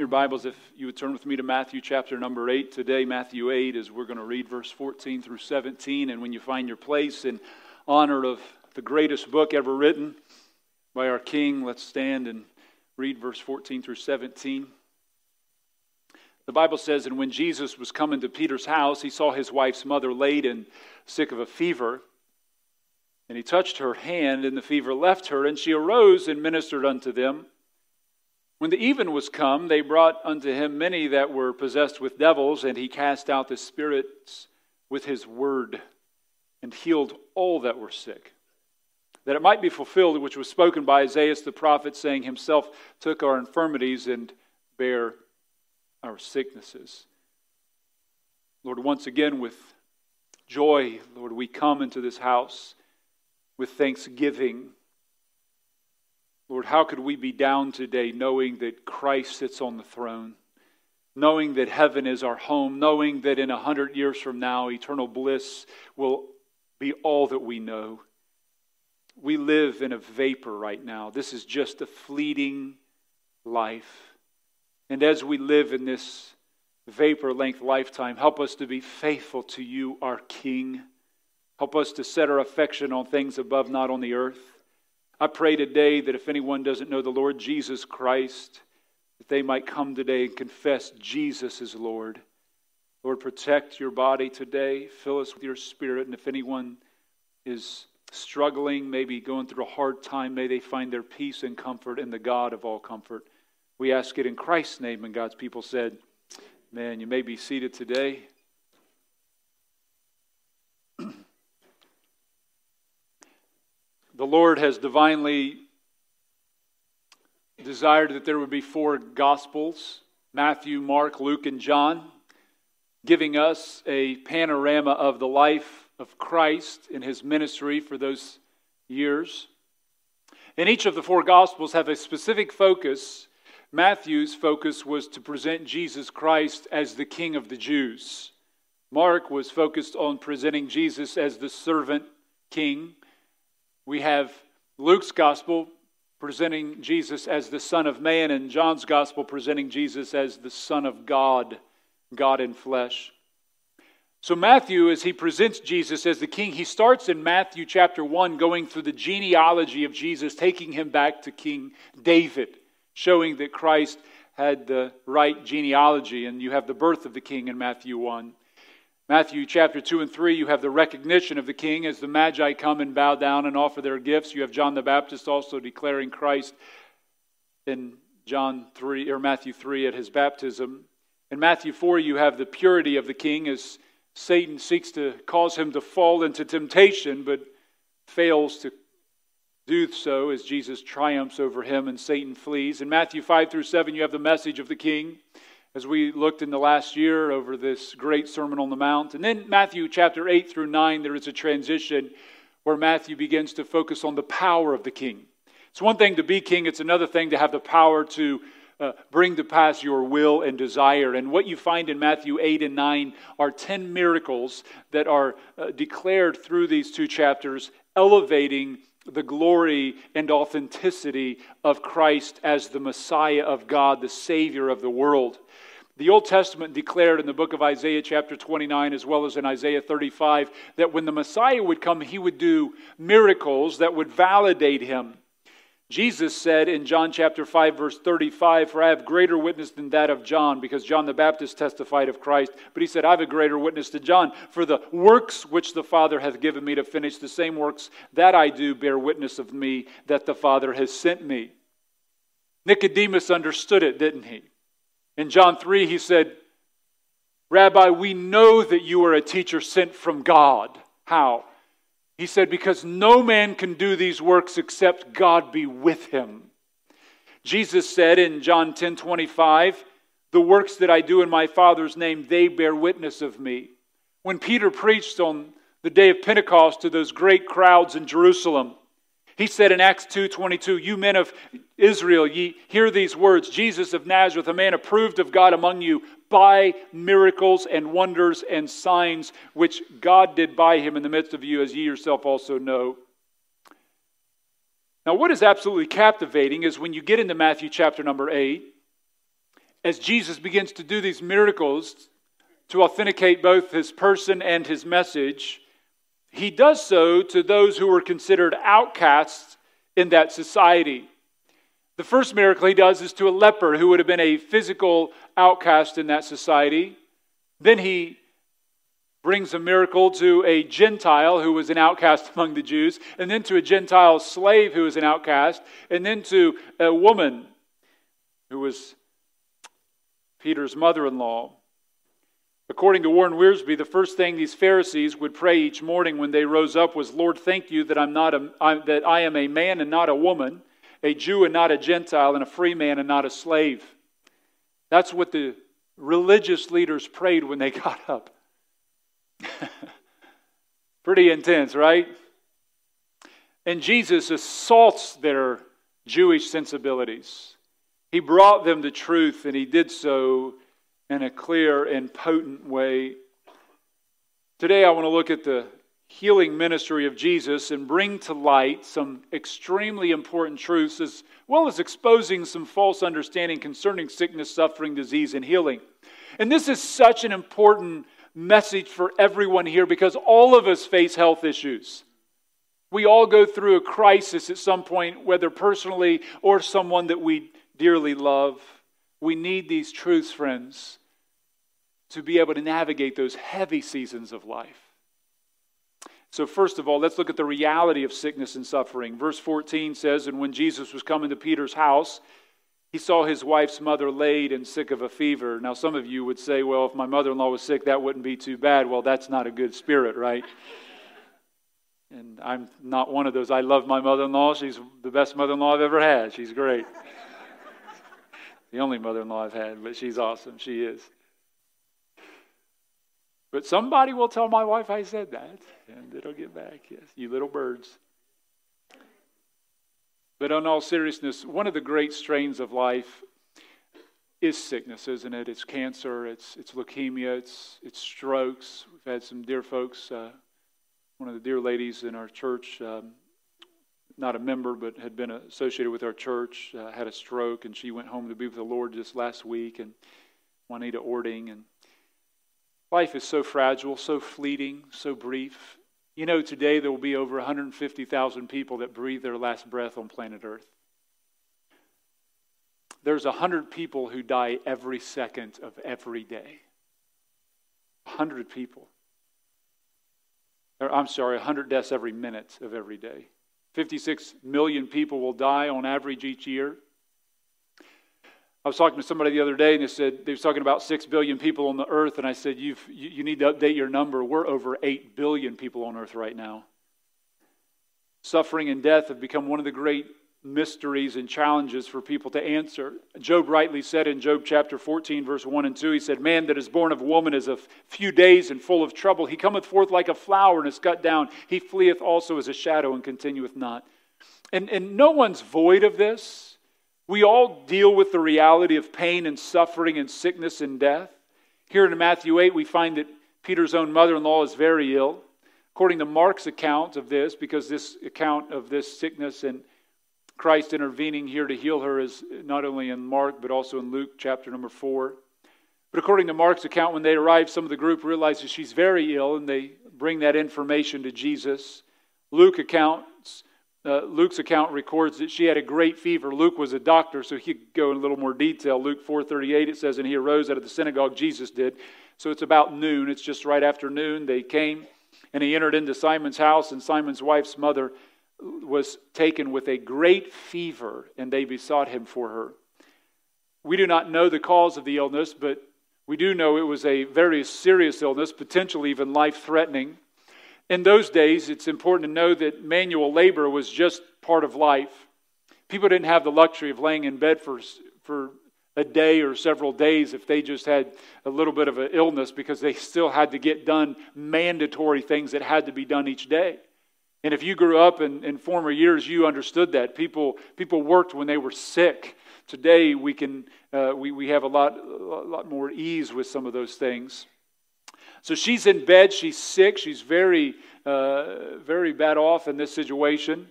your Bibles, if you would turn with me to Matthew chapter number 8 today, Matthew 8, as we're going to read verse 14 through 17. And when you find your place in honor of the greatest book ever written by our King, let's stand and read verse 14 through 17. The Bible says, And when Jesus was coming to Peter's house, he saw his wife's mother laid and sick of a fever. And he touched her hand, and the fever left her, and she arose and ministered unto them. When the even was come, they brought unto him many that were possessed with devils, and he cast out the spirits with his word, and healed all that were sick. That it might be fulfilled, which was spoken by Isaiah the prophet, saying, Himself took our infirmities and bare our sicknesses. Lord, once again, with joy, Lord, we come into this house with thanksgiving Lord, how could we be down today knowing that Christ sits on the throne, knowing that heaven is our home, knowing that in a hundred years from now, eternal bliss will be all that we know? We live in a vapor right now. This is just a fleeting life. And as we live in this vapor length lifetime, help us to be faithful to you, our King. Help us to set our affection on things above, not on the earth. I pray today that if anyone doesn't know the Lord Jesus Christ, that they might come today and confess Jesus is Lord. Lord, protect your body today. Fill us with your spirit. And if anyone is struggling, maybe going through a hard time, may they find their peace and comfort in the God of all comfort. We ask it in Christ's name. And God's people said, Man, you may be seated today. The Lord has divinely desired that there would be four Gospels Matthew, Mark, Luke, and John, giving us a panorama of the life of Christ in his ministry for those years. And each of the four Gospels have a specific focus. Matthew's focus was to present Jesus Christ as the King of the Jews. Mark was focused on presenting Jesus as the servant king. We have Luke's gospel presenting Jesus as the Son of Man, and John's gospel presenting Jesus as the Son of God, God in flesh. So, Matthew, as he presents Jesus as the king, he starts in Matthew chapter 1, going through the genealogy of Jesus, taking him back to King David, showing that Christ had the right genealogy. And you have the birth of the king in Matthew 1. Matthew chapter 2 and 3, you have the recognition of the king as the Magi come and bow down and offer their gifts. You have John the Baptist also declaring Christ in John 3 or Matthew 3 at his baptism. In Matthew 4, you have the purity of the king as Satan seeks to cause him to fall into temptation, but fails to do so as Jesus triumphs over him and Satan flees. In Matthew 5 through 7, you have the message of the king as we looked in the last year over this great Sermon on the Mount. And then Matthew chapter 8 through 9, there is a transition where Matthew begins to focus on the power of the king. It's one thing to be king, it's another thing to have the power to uh, bring to pass your will and desire. And what you find in Matthew 8 and 9 are 10 miracles that are uh, declared through these two chapters, elevating the glory and authenticity of Christ as the Messiah of God, the Savior of the world. The Old Testament declared in the book of Isaiah, chapter 29, as well as in Isaiah 35, that when the Messiah would come, he would do miracles that would validate him. Jesus said in John chapter 5, verse 35, For I have greater witness than that of John, because John the Baptist testified of Christ. But he said, I have a greater witness than John, for the works which the Father hath given me to finish, the same works that I do bear witness of me, that the Father has sent me. Nicodemus understood it, didn't he? In John 3, he said, Rabbi, we know that you are a teacher sent from God. How? He said, Because no man can do these works except God be with him. Jesus said in John 10 25, The works that I do in my Father's name, they bear witness of me. When Peter preached on the day of Pentecost to those great crowds in Jerusalem, he said in Acts 2:22, "You men of Israel, ye hear these words: Jesus of Nazareth, a man approved of God among you by miracles and wonders and signs which God did by him in the midst of you, as ye yourself also know." Now, what is absolutely captivating is when you get into Matthew chapter number 8, as Jesus begins to do these miracles to authenticate both his person and his message, he does so to those who were considered outcasts in that society. The first miracle he does is to a leper who would have been a physical outcast in that society. Then he brings a miracle to a Gentile who was an outcast among the Jews, and then to a Gentile slave who was an outcast, and then to a woman who was Peter's mother in law. According to Warren Wiersbe, the first thing these Pharisees would pray each morning when they rose up was, Lord, thank you that, I'm not a, I, that I am a man and not a woman, a Jew and not a Gentile, and a free man and not a slave. That's what the religious leaders prayed when they got up. Pretty intense, right? And Jesus assaults their Jewish sensibilities. He brought them the truth, and he did so in a clear and potent way. Today, I want to look at the healing ministry of Jesus and bring to light some extremely important truths as well as exposing some false understanding concerning sickness, suffering, disease, and healing. And this is such an important message for everyone here because all of us face health issues. We all go through a crisis at some point, whether personally or someone that we dearly love. We need these truths, friends, to be able to navigate those heavy seasons of life. So, first of all, let's look at the reality of sickness and suffering. Verse 14 says, And when Jesus was coming to Peter's house, he saw his wife's mother laid and sick of a fever. Now, some of you would say, Well, if my mother in law was sick, that wouldn't be too bad. Well, that's not a good spirit, right? And I'm not one of those. I love my mother in law. She's the best mother in law I've ever had. She's great. the only mother in law I've had, but she's awesome. She is. But somebody will tell my wife I said that, and it'll get back. Yes, you little birds. But on all seriousness, one of the great strains of life is sickness, isn't it? It's cancer, it's, it's leukemia, it's, it's strokes. We've had some dear folks, uh, one of the dear ladies in our church, um, not a member, but had been associated with our church, uh, had a stroke, and she went home to be with the Lord just last week, and Juanita Ording. And Life is so fragile, so fleeting, so brief. You know, today there will be over 150,000 people that breathe their last breath on planet Earth. There's 100 people who die every second of every day. 100 people. Or, I'm sorry, 100 deaths every minute of every day. 56 million people will die on average each year. I was talking to somebody the other day, and they said they were talking about six billion people on the earth, and I said, You've, you, you need to update your number. We're over eight billion people on earth right now. Suffering and death have become one of the great mysteries and challenges for people to answer. Job rightly said in Job chapter 14, verse 1 and 2, he said, Man that is born of woman is a few days and full of trouble. He cometh forth like a flower and is cut down. He fleeth also as a shadow and continueth not. And, and no one's void of this. We all deal with the reality of pain and suffering and sickness and death. Here in Matthew 8, we find that Peter's own mother in law is very ill. According to Mark's account of this, because this account of this sickness and Christ intervening here to heal her is not only in Mark, but also in Luke chapter number 4. But according to Mark's account, when they arrive, some of the group realizes she's very ill and they bring that information to Jesus. Luke accounts uh, Luke's account records that she had a great fever. Luke was a doctor, so he could go in a little more detail. Luke 4:38 it says, "And he arose out of the synagogue." Jesus did. So it's about noon. It's just right after noon. They came, and he entered into Simon's house, and Simon's wife's mother was taken with a great fever, and they besought him for her. We do not know the cause of the illness, but we do know it was a very serious illness, potentially even life-threatening. In those days, it's important to know that manual labor was just part of life. People didn't have the luxury of laying in bed for, for a day or several days if they just had a little bit of an illness because they still had to get done mandatory things that had to be done each day. And if you grew up in, in former years, you understood that. People, people worked when they were sick. Today, we, can, uh, we, we have a lot, a lot more ease with some of those things. So she's in bed, she's sick, she's very, uh, very bad off in this situation.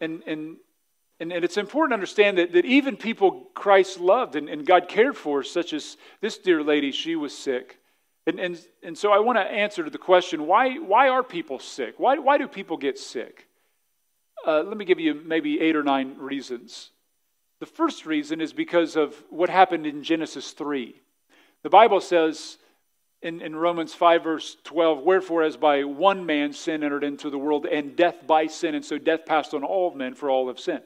And, and And, and it's important to understand that, that even people Christ loved and, and God cared for, such as this dear lady, she was sick. And, and, and so I want to answer to the question why, why are people sick? Why, why do people get sick? Uh, let me give you maybe eight or nine reasons. The first reason is because of what happened in Genesis 3. The Bible says in, in Romans 5, verse 12, Wherefore, as by one man sin entered into the world, and death by sin, and so death passed on all men, for all have sinned.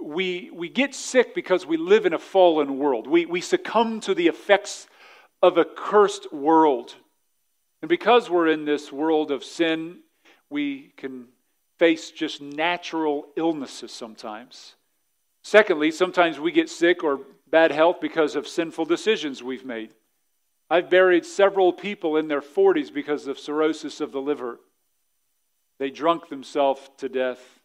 We, we get sick because we live in a fallen world. We, we succumb to the effects of a cursed world. And because we're in this world of sin, we can face just natural illnesses sometimes. Secondly, sometimes we get sick or bad health because of sinful decisions we've made. I've buried several people in their 40s because of cirrhosis of the liver. They drunk themselves to death.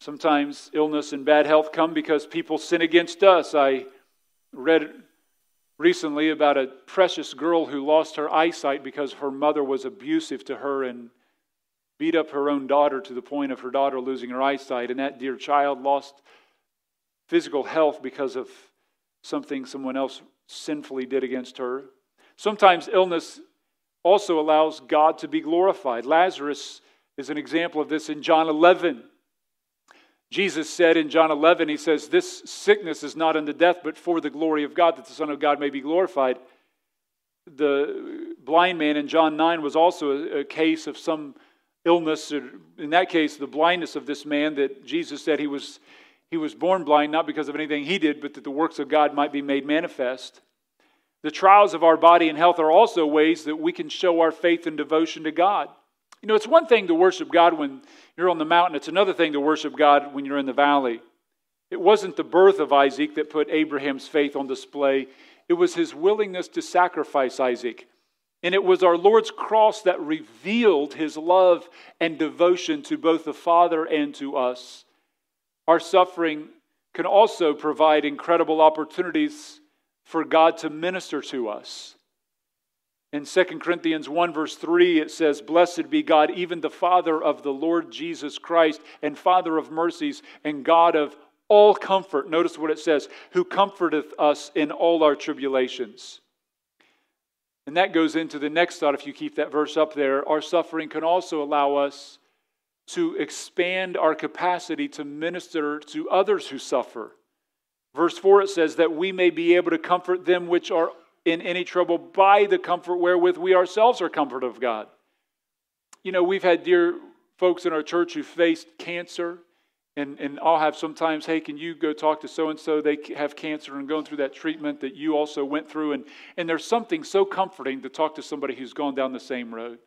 Sometimes illness and bad health come because people sin against us. I read recently about a precious girl who lost her eyesight because her mother was abusive to her and beat up her own daughter to the point of her daughter losing her eyesight. And that dear child lost physical health because of something someone else sinfully did against her. Sometimes illness also allows God to be glorified. Lazarus is an example of this in John 11. Jesus said in John 11, He says, This sickness is not unto death, but for the glory of God, that the Son of God may be glorified. The blind man in John 9 was also a, a case of some illness. In that case, the blindness of this man that Jesus said he was, he was born blind, not because of anything he did, but that the works of God might be made manifest. The trials of our body and health are also ways that we can show our faith and devotion to God. You know, it's one thing to worship God when you're on the mountain, it's another thing to worship God when you're in the valley. It wasn't the birth of Isaac that put Abraham's faith on display, it was his willingness to sacrifice Isaac. And it was our Lord's cross that revealed his love and devotion to both the Father and to us. Our suffering can also provide incredible opportunities for God to minister to us. In 2 Corinthians 1, verse 3, it says, Blessed be God, even the Father of the Lord Jesus Christ, and Father of mercies, and God of all comfort. Notice what it says, who comforteth us in all our tribulations. And that goes into the next thought, if you keep that verse up there. Our suffering can also allow us to expand our capacity to minister to others who suffer. Verse 4, it says, That we may be able to comfort them which are in any trouble by the comfort wherewith we ourselves are comforted of God. You know, we've had dear folks in our church who faced cancer, and, and I'll have sometimes, hey, can you go talk to so and so? They have cancer and going through that treatment that you also went through. And, and there's something so comforting to talk to somebody who's gone down the same road.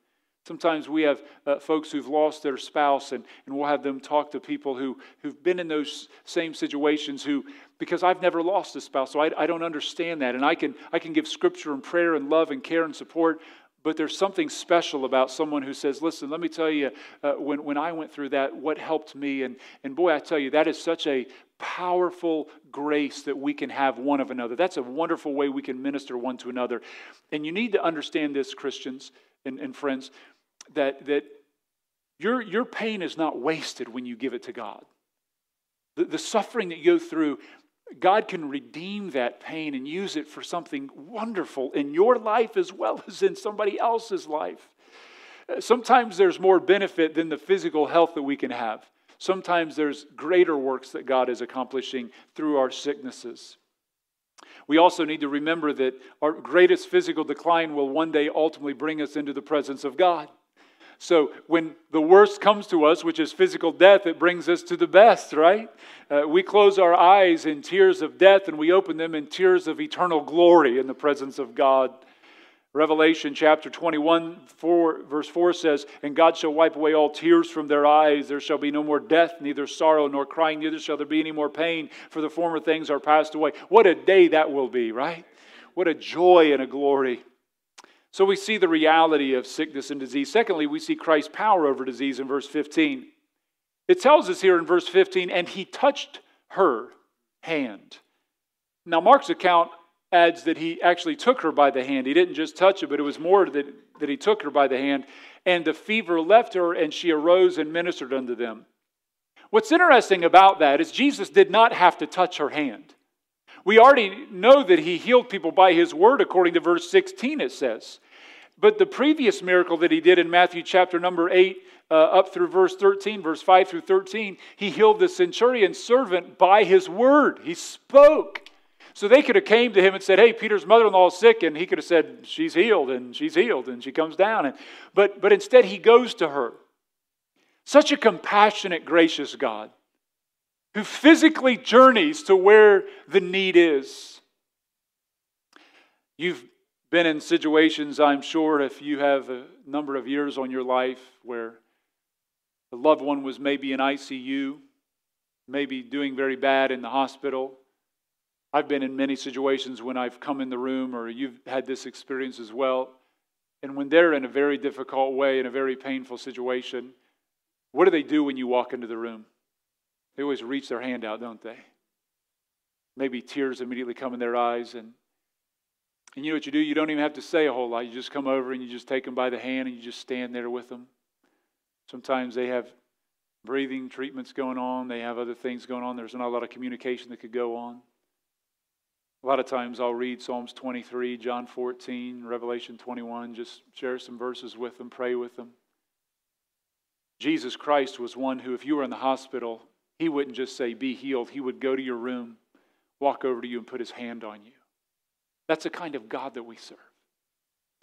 Sometimes we have uh, folks who've lost their spouse, and, and we'll have them talk to people who, who've been in those same situations who, because I've never lost a spouse, so I, I don't understand that. And I can, I can give scripture and prayer and love and care and support, but there's something special about someone who says, Listen, let me tell you, uh, when, when I went through that, what helped me. And, and boy, I tell you, that is such a powerful grace that we can have one of another. That's a wonderful way we can minister one to another. And you need to understand this, Christians and, and friends that, that your, your pain is not wasted when you give it to God. The, the suffering that you go through, God can redeem that pain and use it for something wonderful in your life as well as in somebody else's life. Uh, sometimes there's more benefit than the physical health that we can have. Sometimes there's greater works that God is accomplishing through our sicknesses. We also need to remember that our greatest physical decline will one day ultimately bring us into the presence of God. So when the worst comes to us, which is physical death, it brings us to the best, right? Uh, we close our eyes in tears of death and we open them in tears of eternal glory in the presence of God. Revelation chapter 21, 4, verse 4 says, And God shall wipe away all tears from their eyes. There shall be no more death, neither sorrow nor crying, neither shall there be any more pain, for the former things are passed away. What a day that will be, right? What a joy and a glory. So we see the reality of sickness and disease. Secondly, we see Christ's power over disease in verse 15. It tells us here in verse 15, and he touched her hand. Now, Mark's account adds that he actually took her by the hand. He didn't just touch her, but it was more that, that he took her by the hand. And the fever left her, and she arose and ministered unto them. What's interesting about that is Jesus did not have to touch her hand. We already know that he healed people by his word, according to verse 16, it says. But the previous miracle that he did in Matthew chapter number 8, uh, up through verse 13, verse 5 through 13, he healed the centurion's servant by his word. He spoke. So they could have came to him and said, "Hey, Peter's mother-in-law is sick," and he could have said, "She's healed, and she's healed, and she comes down." And, but but instead, he goes to her. Such a compassionate, gracious God who physically journeys to where the need is. You've been in situations, I'm sure, if you have a number of years on your life where a loved one was maybe in ICU, maybe doing very bad in the hospital. I've been in many situations when I've come in the room, or you've had this experience as well. And when they're in a very difficult way, in a very painful situation, what do they do when you walk into the room? They always reach their hand out, don't they? Maybe tears immediately come in their eyes. And, and you know what you do? You don't even have to say a whole lot. You just come over and you just take them by the hand and you just stand there with them. Sometimes they have breathing treatments going on, they have other things going on. There's not a lot of communication that could go on. A lot of times I'll read Psalms 23, John 14, Revelation 21, just share some verses with them, pray with them. Jesus Christ was one who, if you were in the hospital, he wouldn't just say, Be healed. He would go to your room, walk over to you, and put his hand on you. That's the kind of God that we serve.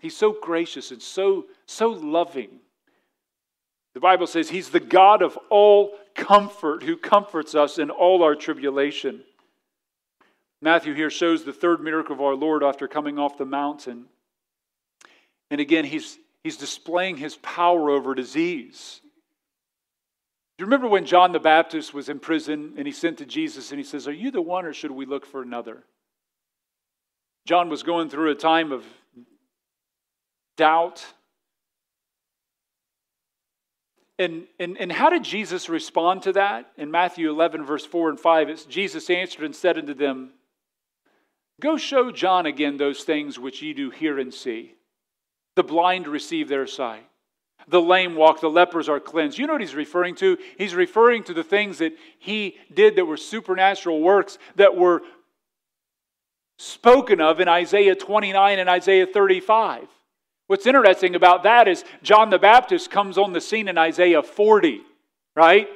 He's so gracious and so, so loving. The Bible says he's the God of all comfort who comforts us in all our tribulation. Matthew here shows the third miracle of our Lord after coming off the mountain. And again, he's, he's displaying his power over disease. Do you remember when John the Baptist was in prison and he sent to Jesus and he says, Are you the one or should we look for another? John was going through a time of doubt. And, and, and how did Jesus respond to that? In Matthew 11, verse 4 and 5, it's Jesus answered and said unto them, Go show John again those things which ye do hear and see. The blind receive their sight. The lame walk, the lepers are cleansed. You know what he's referring to? He's referring to the things that he did that were supernatural works that were spoken of in Isaiah 29 and Isaiah 35. What's interesting about that is John the Baptist comes on the scene in Isaiah 40, right?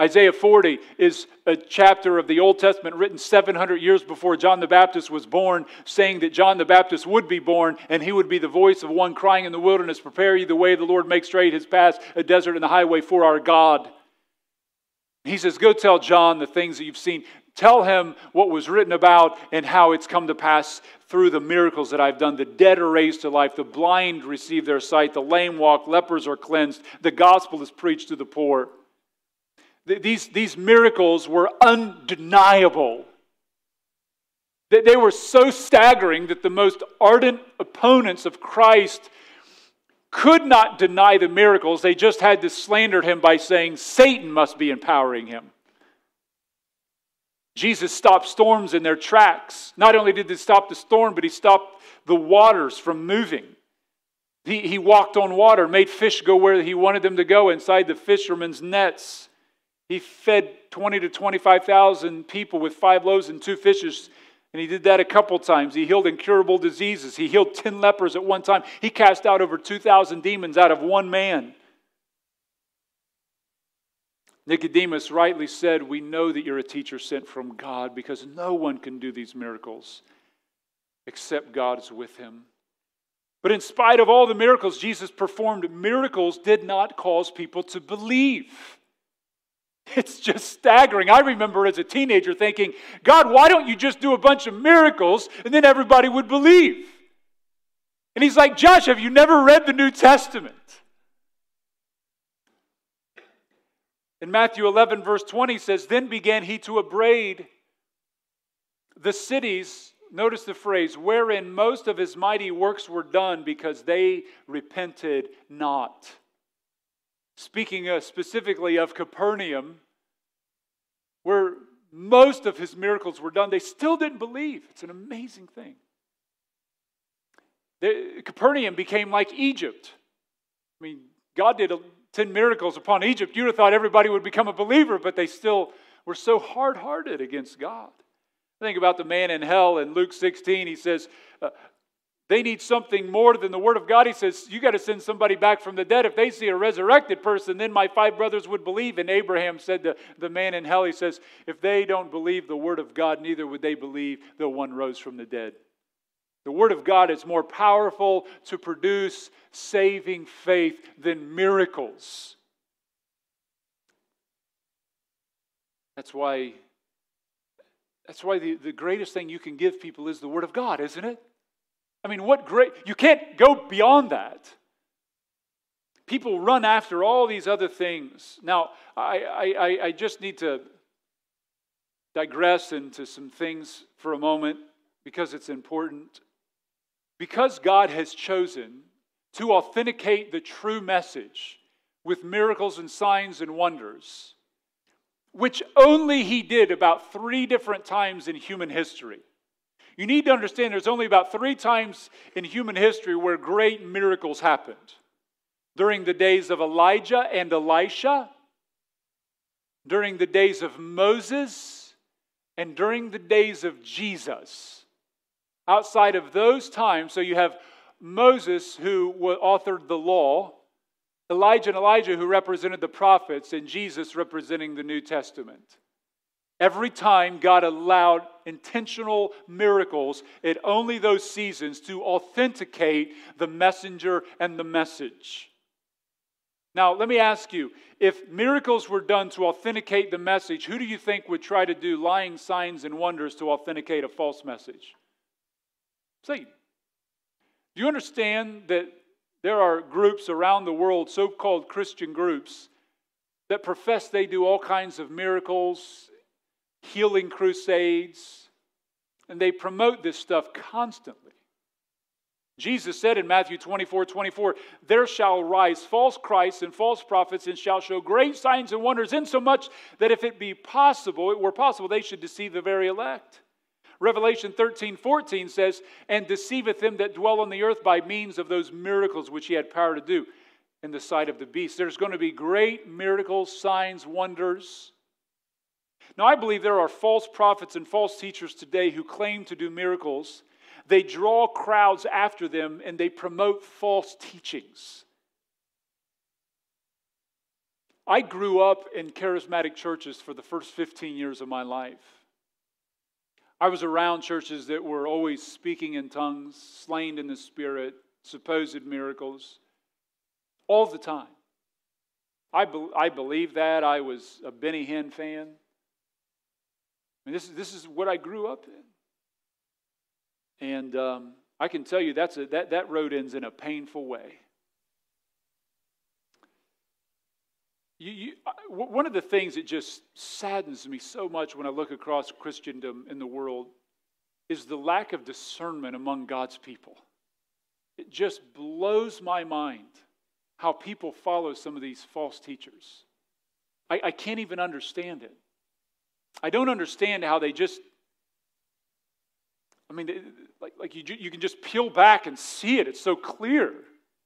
Isaiah 40 is a chapter of the Old Testament written 700 years before John the Baptist was born, saying that John the Baptist would be born and he would be the voice of one crying in the wilderness, Prepare ye the way the Lord, make straight his path, a desert and the highway for our God. He says, Go tell John the things that you've seen. Tell him what was written about and how it's come to pass through the miracles that I've done. The dead are raised to life, the blind receive their sight, the lame walk, lepers are cleansed, the gospel is preached to the poor. These, these miracles were undeniable. They were so staggering that the most ardent opponents of Christ could not deny the miracles. They just had to slander him by saying Satan must be empowering him. Jesus stopped storms in their tracks. Not only did he stop the storm, but he stopped the waters from moving. He, he walked on water, made fish go where he wanted them to go inside the fishermen's nets. He fed 20 to 25,000 people with five loaves and two fishes. And he did that a couple times. He healed incurable diseases. He healed 10 lepers at one time. He cast out over 2,000 demons out of one man. Nicodemus rightly said, We know that you're a teacher sent from God because no one can do these miracles except God is with him. But in spite of all the miracles Jesus performed, miracles did not cause people to believe. It's just staggering. I remember as a teenager thinking, God, why don't you just do a bunch of miracles and then everybody would believe? And he's like, Josh, have you never read the New Testament? In Matthew 11, verse 20 says, Then began he to upbraid the cities, notice the phrase, wherein most of his mighty works were done because they repented not. Speaking uh, specifically of Capernaum, where most of his miracles were done, they still didn't believe. It's an amazing thing. Capernaum became like Egypt. I mean, God did 10 miracles upon Egypt, you would have thought everybody would become a believer, but they still were so hard hearted against God. Think about the man in hell in Luke 16. He says, uh, they need something more than the Word of God. He says, You got to send somebody back from the dead. If they see a resurrected person, then my five brothers would believe. And Abraham said to the man in hell, He says, If they don't believe the Word of God, neither would they believe the one rose from the dead. The Word of God is more powerful to produce saving faith than miracles. That's why, that's why the, the greatest thing you can give people is the Word of God, isn't it? I mean, what great, you can't go beyond that. People run after all these other things. Now, I, I, I just need to digress into some things for a moment because it's important. Because God has chosen to authenticate the true message with miracles and signs and wonders, which only He did about three different times in human history. You need to understand there's only about three times in human history where great miracles happened during the days of Elijah and Elisha, during the days of Moses, and during the days of Jesus. Outside of those times, so you have Moses, who authored the law, Elijah and Elijah, who represented the prophets, and Jesus representing the New Testament. Every time God allowed intentional miracles at only those seasons to authenticate the messenger and the message. Now, let me ask you if miracles were done to authenticate the message, who do you think would try to do lying signs and wonders to authenticate a false message? Satan. Do you understand that there are groups around the world, so called Christian groups, that profess they do all kinds of miracles healing crusades, and they promote this stuff constantly. Jesus said in Matthew 24 24, There shall rise false Christs and false prophets, and shall show great signs and wonders, insomuch that if it be possible, it were possible, they should deceive the very elect. Revelation 13 14 says, And deceiveth them that dwell on the earth by means of those miracles which he had power to do in the sight of the beast. There's going to be great miracles, signs, wonders. Now, I believe there are false prophets and false teachers today who claim to do miracles. They draw crowds after them and they promote false teachings. I grew up in charismatic churches for the first 15 years of my life. I was around churches that were always speaking in tongues, slain in the spirit, supposed miracles, all the time. I, be- I believe that. I was a Benny Hinn fan. I mean, this, is, this is what I grew up in. And um, I can tell you that's a, that, that road ends in a painful way. You, you, one of the things that just saddens me so much when I look across Christendom in the world is the lack of discernment among God's people. It just blows my mind how people follow some of these false teachers. I, I can't even understand it. I don't understand how they just, I mean, like, like you, you can just peel back and see it. It's so clear.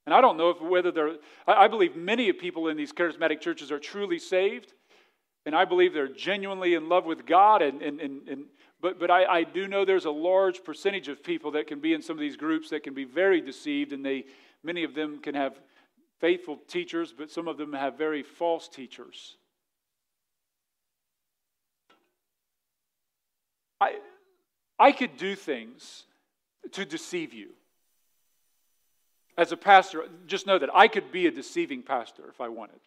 And I don't know if whether they're, I, believe many people in these charismatic churches are truly saved. And I believe they're genuinely in love with God. And, and, and, and but, but I, I do know there's a large percentage of people that can be in some of these groups that can be very deceived. And they, many of them can have faithful teachers, but some of them have very false teachers. I, I could do things to deceive you. As a pastor, just know that I could be a deceiving pastor if I wanted.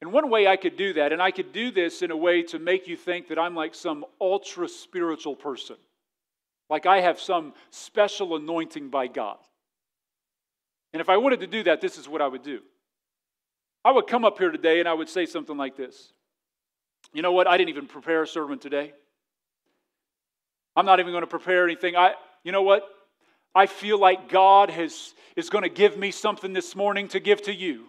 And one way I could do that, and I could do this in a way to make you think that I'm like some ultra spiritual person, like I have some special anointing by God. And if I wanted to do that, this is what I would do. I would come up here today and I would say something like this You know what? I didn't even prepare a sermon today. I'm not even going to prepare anything. I, you know what? I feel like God has, is going to give me something this morning to give to you.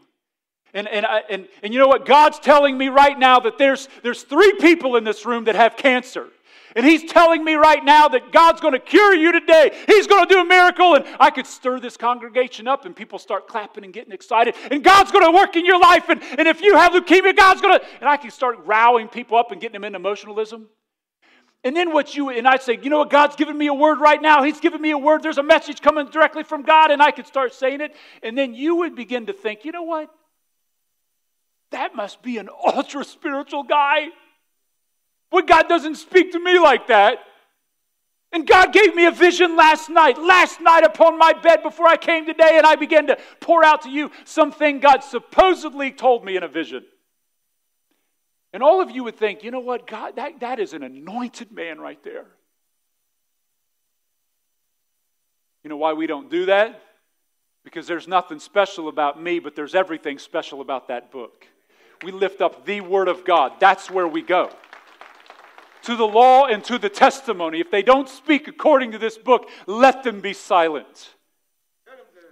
And, and, I, and, and you know what? God's telling me right now that there's, there's three people in this room that have cancer. And he's telling me right now that God's going to cure you today. He's going to do a miracle. And I could stir this congregation up and people start clapping and getting excited. And God's going to work in your life. And, and if you have leukemia, God's going to. And I can start rowing people up and getting them into emotionalism. And then what you, and I'd say, you know what, God's given me a word right now. He's given me a word. There's a message coming directly from God. And I could start saying it. And then you would begin to think, you know what? That must be an ultra spiritual guy. When God doesn't speak to me like that. And God gave me a vision last night, last night upon my bed before I came today, and I began to pour out to you something God supposedly told me in a vision. And all of you would think, you know what, God, that, that is an anointed man right there. You know why we don't do that? Because there's nothing special about me, but there's everything special about that book. We lift up the Word of God. That's where we go to the law and to the testimony. If they don't speak according to this book, let them be silent.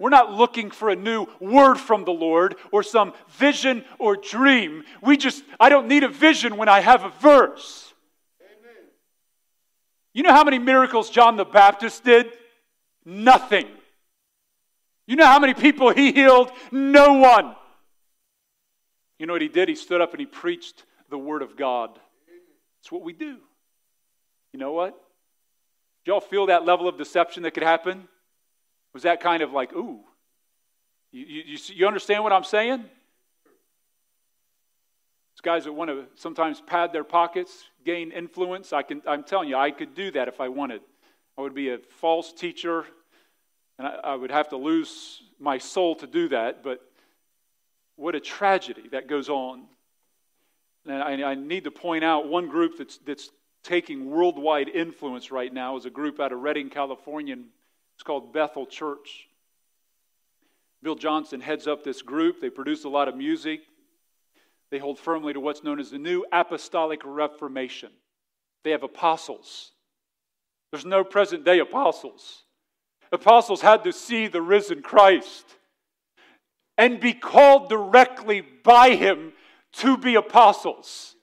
We're not looking for a new word from the Lord or some vision or dream. We just, I don't need a vision when I have a verse. Amen. You know how many miracles John the Baptist did? Nothing. You know how many people he healed? No one. You know what he did? He stood up and he preached the word of God. It's what we do. You know what? Did y'all feel that level of deception that could happen? Was that kind of like, ooh? You, you, you understand what I'm saying? These guys that want to sometimes pad their pockets, gain influence. I can, I'm telling you, I could do that if I wanted. I would be a false teacher, and I, I would have to lose my soul to do that. But what a tragedy that goes on. And I, I need to point out one group that's, that's taking worldwide influence right now is a group out of Redding, California. It's called Bethel Church. Bill Johnson heads up this group. They produce a lot of music. They hold firmly to what's known as the New Apostolic Reformation. They have apostles. There's no present day apostles. Apostles had to see the risen Christ and be called directly by him to be apostles.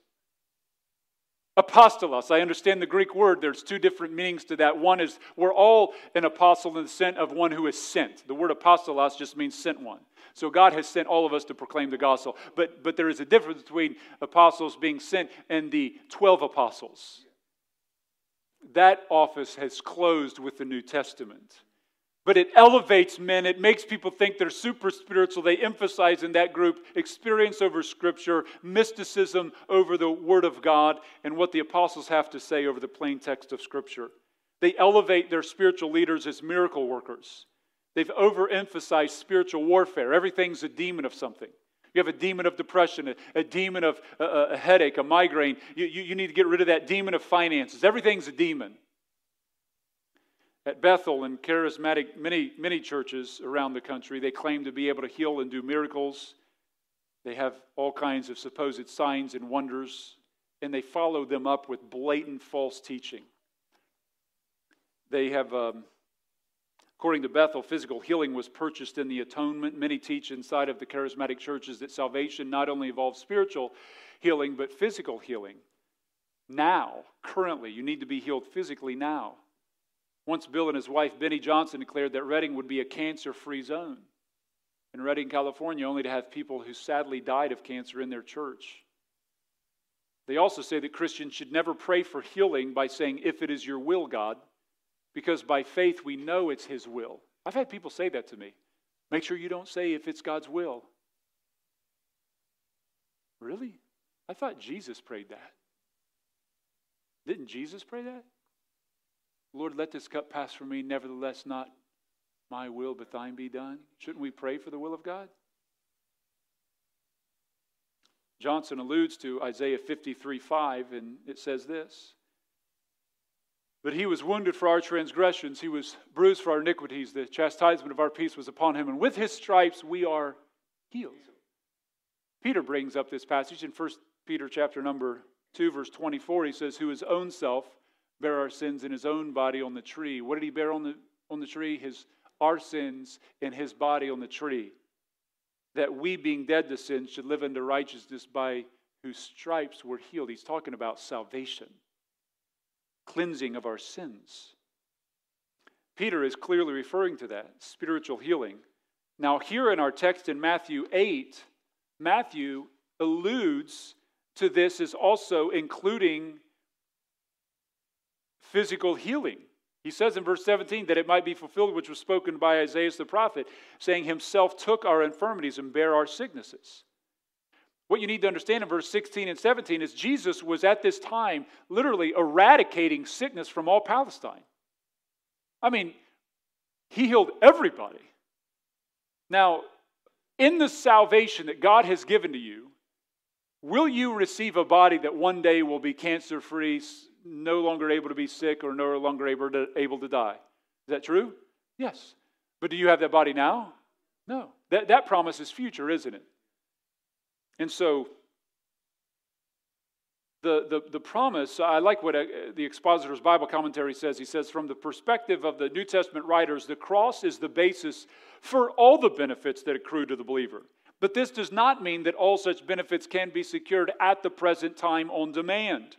Apostolos, I understand the Greek word. There's two different meanings to that. One is we're all an apostle in the sense of one who is sent. The word apostolos just means sent one. So God has sent all of us to proclaim the gospel. But, but there is a difference between apostles being sent and the 12 apostles. That office has closed with the New Testament but it elevates men. It makes people think they're super spiritual. They emphasize in that group experience over Scripture, mysticism over the Word of God, and what the apostles have to say over the plain text of Scripture. They elevate their spiritual leaders as miracle workers. They've overemphasized spiritual warfare. Everything's a demon of something. You have a demon of depression, a, a demon of a, a, headache, a migraine. You, you, you need to get rid of that demon of finances. Everything's a demon. At Bethel and charismatic, many, many churches around the country, they claim to be able to heal and do miracles. They have all kinds of supposed signs and wonders, and they follow them up with blatant false teaching. They have, um, according to Bethel, physical healing was purchased in the atonement. Many teach inside of the charismatic churches that salvation not only involves spiritual healing, but physical healing. Now, currently, you need to be healed physically now. Once Bill and his wife, Beni Johnson, declared that Redding would be a cancer free zone. In Redding, California, only to have people who sadly died of cancer in their church. They also say that Christians should never pray for healing by saying, If it is your will, God, because by faith we know it's His will. I've had people say that to me. Make sure you don't say if it's God's will. Really? I thought Jesus prayed that. Didn't Jesus pray that? Lord, let this cup pass from me, nevertheless, not my will, but thine be done. Shouldn't we pray for the will of God? Johnson alludes to Isaiah 53 5, and it says this But he was wounded for our transgressions, he was bruised for our iniquities. The chastisement of our peace was upon him, and with his stripes we are healed. Peter brings up this passage in 1 Peter chapter number 2, verse 24. He says, Who his own self bear our sins in his own body on the tree. What did he bear on the, on the tree? His, our sins in his body on the tree. That we, being dead to sin, should live unto righteousness by whose stripes we're healed. He's talking about salvation. cleansing of our sins. Peter is clearly referring to that spiritual healing. Now, here in our text in Matthew 8, Matthew alludes to this as also including physical healing. He says in verse 17 that it might be fulfilled which was spoken by Isaiah the prophet, saying, Himself took our infirmities and bare our sicknesses. What you need to understand in verse 16 and 17 is Jesus was at this time literally eradicating sickness from all Palestine. I mean, he healed everybody. Now, in the salvation that God has given to you, will you receive a body that one day will be cancer free, no longer able to be sick, or no longer able to, able to die? Is that true? Yes. But do you have that body now? No. That, that promise is future, isn't it? And so, the, the, the promise, I like what uh, the Expositor's Bible commentary says. He says, from the perspective of the New Testament writers, the cross is the basis for all the benefits that accrue to the believer. But this does not mean that all such benefits can be secured at the present time on demand,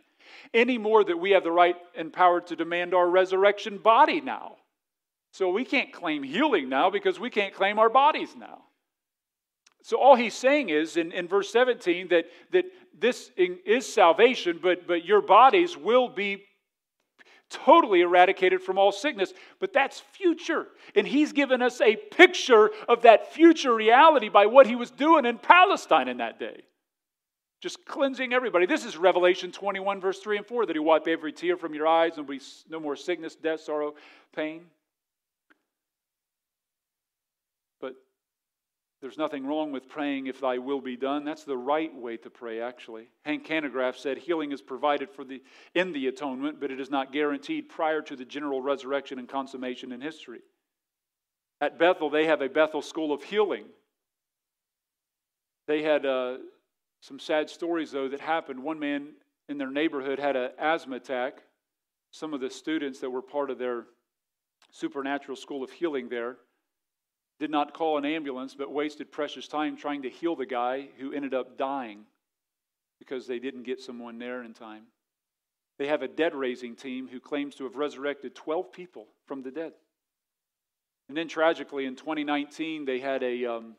any more that we have the right and power to demand our resurrection body now. So we can't claim healing now because we can't claim our bodies now. So all he's saying is in, in verse 17 that, that this is salvation, but, but your bodies will be totally eradicated from all sickness. But that's future. And he's given us a picture of that future reality by what he was doing in Palestine in that day. Just cleansing everybody. This is Revelation 21, verse 3 and 4 that he wipe every tear from your eyes and be no more sickness, death, sorrow, pain. But there's nothing wrong with praying, if thy will be done. That's the right way to pray, actually. Hank Hanegraaff said healing is provided for the, in the atonement, but it is not guaranteed prior to the general resurrection and consummation in history. At Bethel, they have a Bethel School of Healing. They had uh, some sad stories, though, that happened. One man in their neighborhood had an asthma attack. Some of the students that were part of their supernatural school of healing there did not call an ambulance, but wasted precious time trying to heal the guy who ended up dying because they didn't get someone there in time. They have a dead raising team who claims to have resurrected 12 people from the dead. And then tragically, in 2019, they had a um,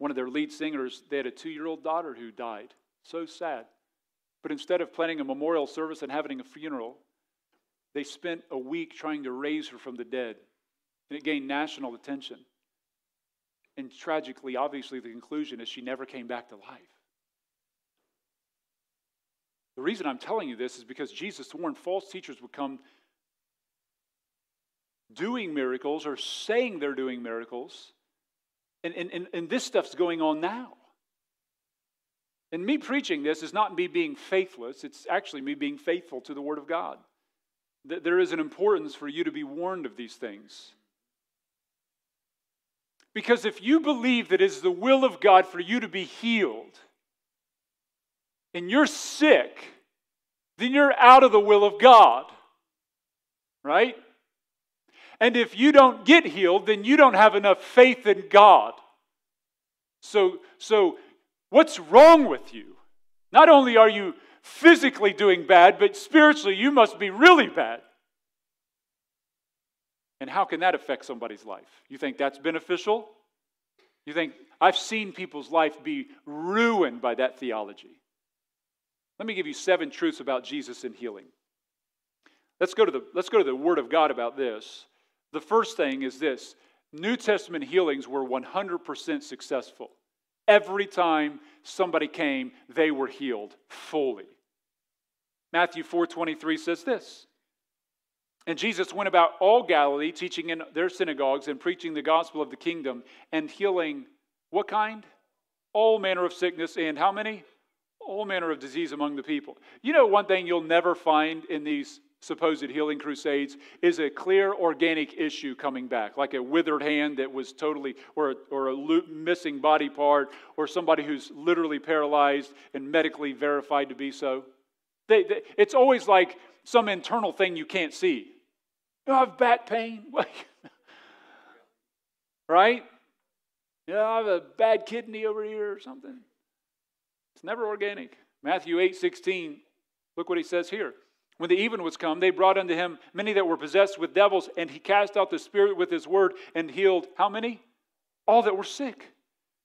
one of their lead singers. They had a two-year-old daughter who died. So sad. But instead of planning a memorial service and having a funeral, they spent a week trying to raise her from the dead, and it gained national attention. And tragically, obviously, the conclusion is she never came back to life. The reason I'm telling you this is because Jesus warned false teachers would come doing miracles or saying they're doing miracles. And, and, and, and this stuff's going on now. And me preaching this is not me being faithless, it's actually me being faithful to the Word of God. There is an importance for you to be warned of these things. Because if you believe that it is the will of God for you to be healed and you're sick, then you're out of the will of God. Right? And if you don't get healed, then you don't have enough faith in God. So, so what's wrong with you? Not only are you physically doing bad, but spiritually you must be really bad. And how can that affect somebody's life? You think that's beneficial? You think, I've seen people's life be ruined by that theology. Let me give you seven truths about Jesus and healing. Let's go to the, let's go to the Word of God about this. The first thing is this New Testament healings were 100% successful. Every time somebody came, they were healed fully. Matthew 4:23 says this. And Jesus went about all Galilee, teaching in their synagogues and preaching the gospel of the kingdom and healing what kind? All manner of sickness and how many? All manner of disease among the people. You know, one thing you'll never find in these supposed healing crusades is a clear organic issue coming back, like a withered hand that was totally, or, or a missing body part, or somebody who's literally paralyzed and medically verified to be so. They, they, it's always like some internal thing you can't see. You have back pain? right? Yeah, I have a bad kidney over here or something. It's never organic. Matthew 8 16, look what he says here. When the even was come, they brought unto him many that were possessed with devils, and he cast out the spirit with his word and healed how many? All that were sick.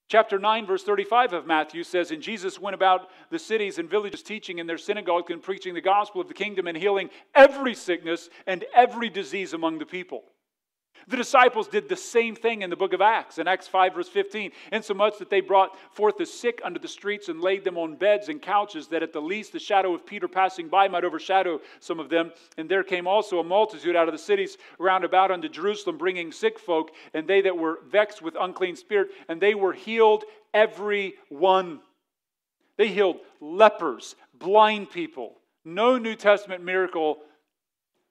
Chapter 9, verse 35 of Matthew says, And Jesus went about the cities and villages, teaching in their synagogues and preaching the gospel of the kingdom and healing every sickness and every disease among the people. The disciples did the same thing in the book of Acts, in Acts 5, verse 15, insomuch that they brought forth the sick unto the streets and laid them on beds and couches, that at the least the shadow of Peter passing by might overshadow some of them. And there came also a multitude out of the cities round about unto Jerusalem, bringing sick folk, and they that were vexed with unclean spirit, and they were healed every one. They healed lepers, blind people. No New Testament miracle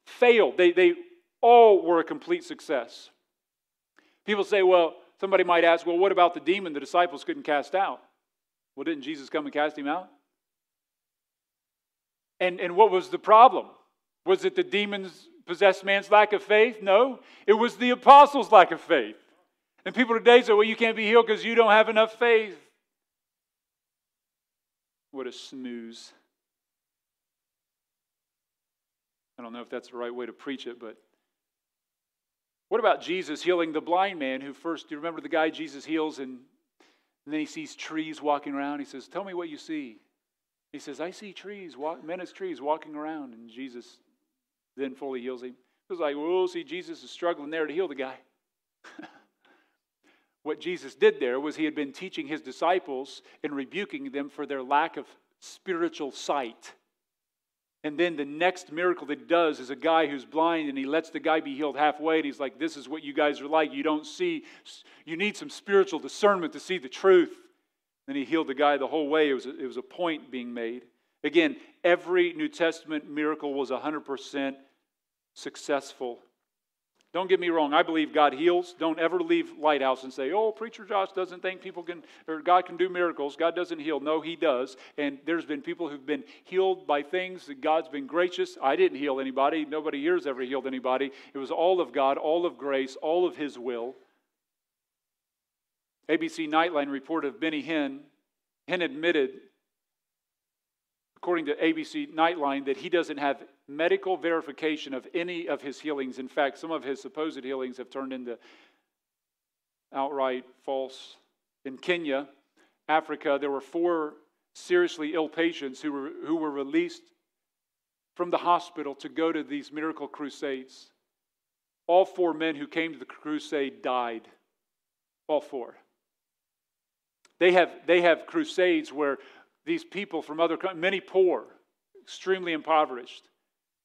failed. They, they all were a complete success. People say, well, somebody might ask, well, what about the demon the disciples couldn't cast out? Well, didn't Jesus come and cast him out? And, and what was the problem? Was it the demons possessed man's lack of faith? No, it was the apostles' lack of faith. And people today say, well, you can't be healed because you don't have enough faith. What a snooze. I don't know if that's the right way to preach it, but what about Jesus healing the blind man who first, do you remember the guy Jesus heals and, and then he sees trees walking around? He says, Tell me what you see. He says, I see trees, walk, men as trees walking around. And Jesus then fully heals him. It was like, well, see, Jesus is struggling there to heal the guy. what Jesus did there was he had been teaching his disciples and rebuking them for their lack of spiritual sight. And then the next miracle that he does is a guy who's blind and he lets the guy be healed halfway. And he's like, This is what you guys are like. You don't see, you need some spiritual discernment to see the truth. Then he healed the guy the whole way. It was a, it was a point being made. Again, every New Testament miracle was 100% successful. Don't get me wrong, I believe God heals. Don't ever leave Lighthouse and say, oh, Preacher Josh doesn't think people can, or God can do miracles. God doesn't heal. No, He does. And there's been people who've been healed by things that God's been gracious. I didn't heal anybody. Nobody here's ever healed anybody. It was all of God, all of grace, all of His will. ABC Nightline report of Benny Hinn. Hinn admitted, according to ABC Nightline, that he doesn't have medical verification of any of his healings. In fact, some of his supposed healings have turned into outright false. In Kenya, Africa, there were four seriously ill patients who were, who were released from the hospital to go to these miracle crusades. All four men who came to the crusade died. All four. They have, they have crusades where these people from other countries, many poor, extremely impoverished,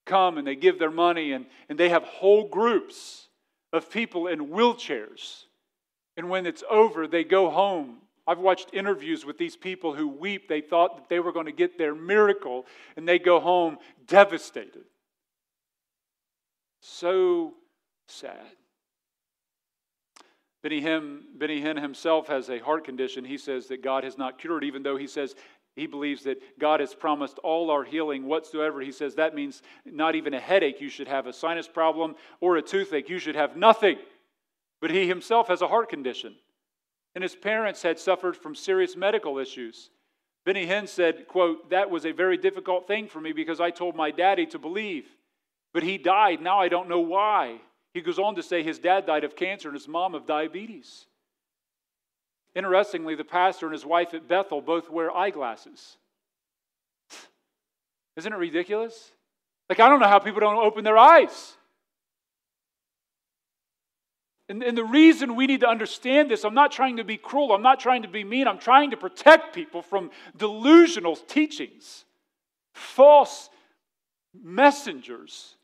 come and they give their money, and, and they have whole groups of people in wheelchairs. And when it's over, they go home. I've watched interviews with these people who weep. They thought that they were going to get their miracle, and they go home devastated. So sad. Benny Hinn, Benny Hinn himself has a heart condition. He says that God has not cured, even though he says he believes that God has promised all our healing whatsoever. He says that means not even a headache, you should have a sinus problem or a toothache, you should have nothing. But he himself has a heart condition. And his parents had suffered from serious medical issues. Benny Hinn said, quote, That was a very difficult thing for me because I told my daddy to believe. But he died. Now I don't know why. He goes on to say his dad died of cancer and his mom of diabetes. Interestingly, the pastor and his wife at Bethel both wear eyeglasses. Isn't it ridiculous? Like, I don't know how people don't open their eyes. And, and, the reason we need to understand this, I'm not trying to be cruel, I'm not trying to be mean, I'm trying to protect people from delusional teachings, false messengers.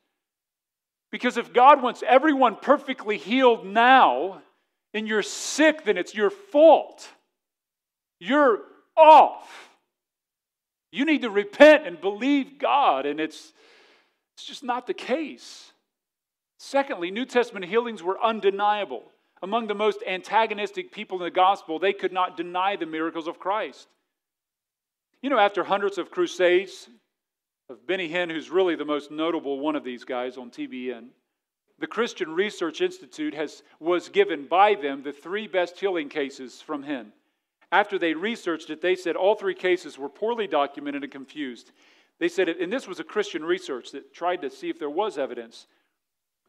Because if God wants everyone perfectly healed now, and you're sick, then it's your fault. You're off. You need to repent and believe God, and it's, it's just not the case. Secondly, New Testament healings were undeniable. Among the most antagonistic people in the gospel, they could not deny the miracles of Christ. You know, after hundreds of crusades, of Benny Hinn, who's really the most notable one of these guys on TBN, the Christian Research Institute has, was given by them the three best healing cases from Hinn. After they researched it, they said all three cases were poorly documented and confused. They said, and this was a Christian research that tried to see if there was evidence.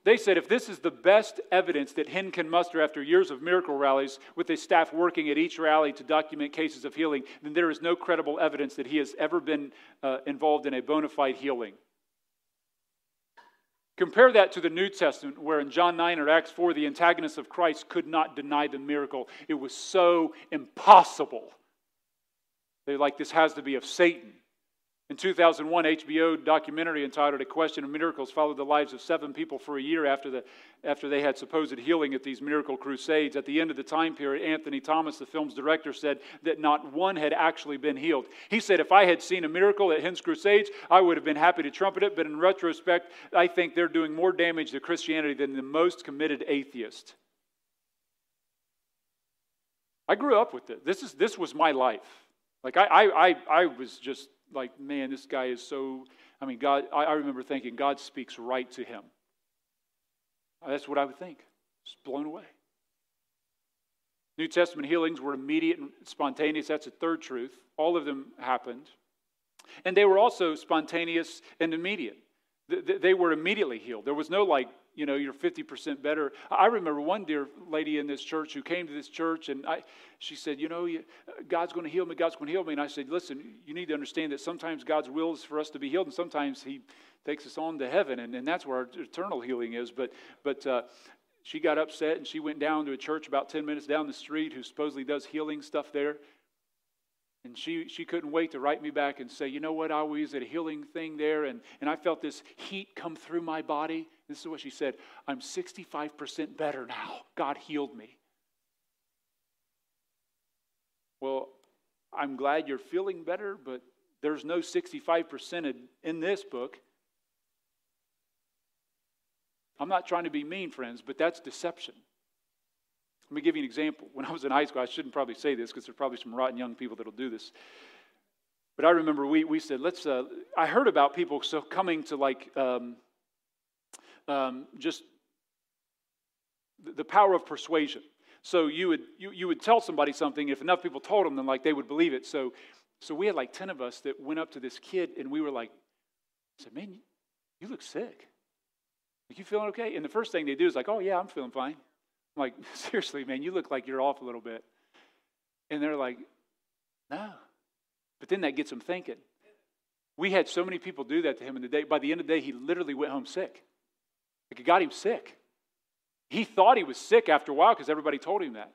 They said if this is the best evidence that Hinn can muster after years of miracle rallies, with his staff working at each rally to document cases of healing, then there is no credible evidence that he has ever been uh, involved in a bona fide healing. Compare that to the New Testament, where in John 9 or Acts 4, the antagonists of Christ could not deny the miracle. It was so impossible. They're like, this has to be of Satan. In 2001, HBO documentary entitled A Question of Miracles followed the lives of seven people for a year after, the, after they had supposed healing at these miracle crusades. At the end of the time period, Anthony Thomas, the film's director, said that not one had actually been healed. He said, If I had seen a miracle at Hinn's crusades, I would have been happy to trumpet it, but in retrospect, I think they're doing more damage to Christianity than the most committed atheist. I grew up with it. This, is, this was my life. Like, I, I, I, I was just like, man, this guy is so. I mean, God, I, I remember thinking, God speaks right to him. Uh, that's what I would think. Just blown away. New Testament healings were immediate and spontaneous. That's a third truth. All of them happened. And they were also spontaneous and immediate. They were immediately healed. There was no like you know, you're 50% better. I remember one dear lady in this church who came to this church and I, she said, You know, God's going to heal me. God's going to heal me. And I said, Listen, you need to understand that sometimes God's will is for us to be healed and sometimes He takes us on to heaven. And, and that's where our eternal healing is. But, but, uh, she got upset and she went down to a church about 10 minutes down the street who supposedly does healing stuff there. And she, she couldn't wait to write me back and say, you know what, I was at a healing thing there, and, and I felt this heat come through my body. This is what she said I'm 65% better now. God healed me. Well, I'm glad you're feeling better, but there's no 65% in this book. I'm not trying to be mean, friends, but that's deception. Let me give you an example. When I was in high school, I shouldn't probably say this because there's probably some rotten young people that'll do this. But I remember we, we said, let's, uh, I heard about people so coming to like um, um, just the power of persuasion. So you would, you, you would tell somebody something, if enough people told them, then like they would believe it. So, so we had like 10 of us that went up to this kid and we were like, I said, man, you look sick. Like, you feeling okay? And the first thing they do is like, oh yeah, I'm feeling fine. I'm like, seriously, man, you look like you're off a little bit. And they're like, no. But then that gets them thinking. We had so many people do that to him in the day. By the end of the day, he literally went home sick. Like it got him sick. He thought he was sick after a while because everybody told him that.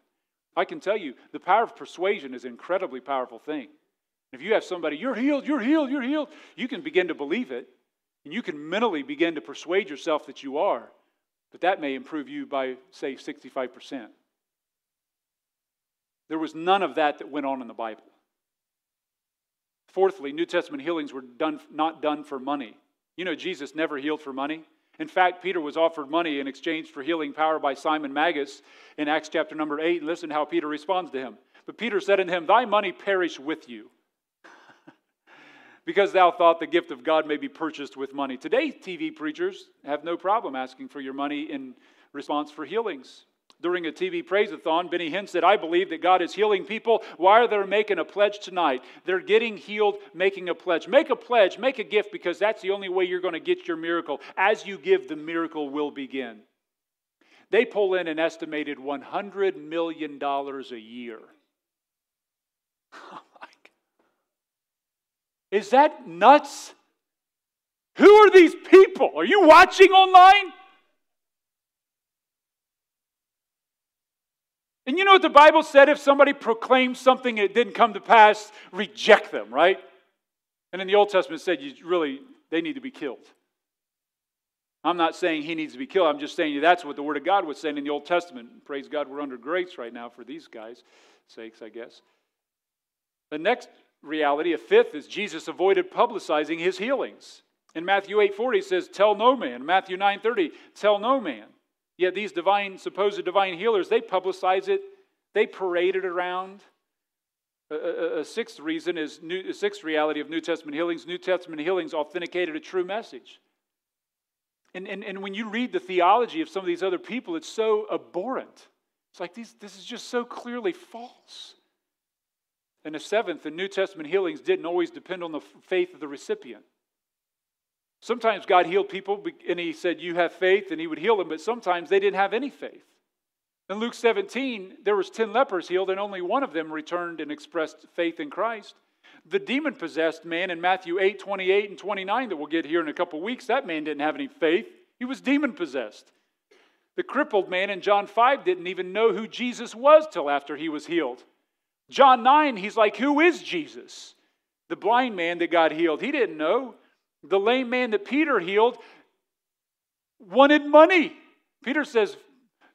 I can tell you, the power of persuasion is an incredibly powerful thing. If you have somebody, you're healed, you're healed, you're healed, you can begin to believe it. And you can mentally begin to persuade yourself that you are. But that may improve you by, say, 65%. There was none of that that went on in the Bible. Fourthly, New Testament healings were done, not done for money. You know, Jesus never healed for money. In fact, Peter was offered money in exchange for healing power by Simon Magus in Acts chapter number 8. Listen how Peter responds to him. But Peter said unto him, Thy money perish with you because thou thought the gift of God may be purchased with money. Today, TV preachers have no problem asking for your money in response for healings. During a TV praise-a-thon, Benny Hinn said, I believe that God is healing people. Why are they making a pledge tonight? They're getting healed, making a pledge. Make a pledge, make a gift, because that's the only way you're going to get your miracle. As you give, the miracle will begin. They pull in an estimated $100 million a year. Oh is that nuts? Who are these people? Are you watching online? And you know what the Bible said if somebody proclaims something and it didn't come to pass, reject them, right? And in the Old Testament said you really they need to be killed. I'm not saying he needs to be killed. I'm just saying that's what the Word of God was saying in the Old Testament. Praise God, we're under grace right now for these guys' sakes, I guess. The next reality. A fifth is Jesus avoided publicizing his healings. In Matthew 8:40 it says, "Tell no man." Matthew 9:30, "Tell no man." Yet these divine, supposed divine healers, they publicize it, they parade it around. A, sixth reason is new, a sixth reality of New Testament healings. New Testament healings authenticated a true message. And, and, and when you read the theology of some of these other people, it's so abhorrent. It's like these, this is just so clearly false. And the seventh, the New Testament healings didn't always depend on the faith of the recipient. Sometimes God healed people and he said, You have faith, and he would heal them, but sometimes they didn't have any faith. In Luke 17, there was 10 lepers healed, and only one of them returned and expressed faith in Christ. The demon possessed man in Matthew 8, 28 and 29 that we'll get here in a couple weeks, that man didn't have any faith. He was demon possessed. The crippled man in John 5 didn't even know who Jesus was till after he was healed. John 9, he's like, Who is Jesus? The blind man that got healed, he didn't know. The lame man that Peter healed wanted money. Peter says,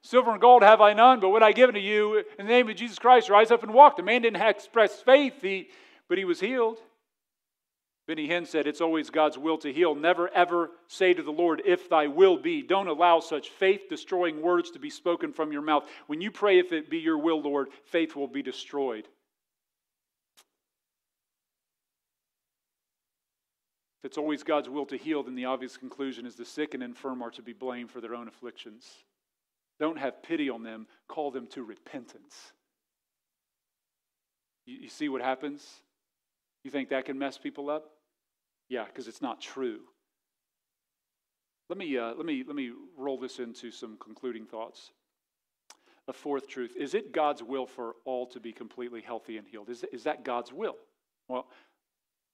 Silver and gold have I none, but what I give to you in the name of Jesus Christ, rise up and walk. The man didn't express faith, he, but he was healed. Benny Hinn said, It's always God's will to heal. Never ever say to the Lord, If thy will be. Don't allow such faith destroying words to be spoken from your mouth. When you pray, If it be your will, Lord, faith will be destroyed. If it's always God's will to heal, then the obvious conclusion is the sick and infirm are to be blamed for their own afflictions. Don't have pity on them, call them to repentance. You, you see what happens? You think that can mess people up? Yeah, because it's not true. Let me, uh, let, me, let me roll this into some concluding thoughts. A fourth truth is it God's will for all to be completely healthy and healed? Is, is that God's will? Well,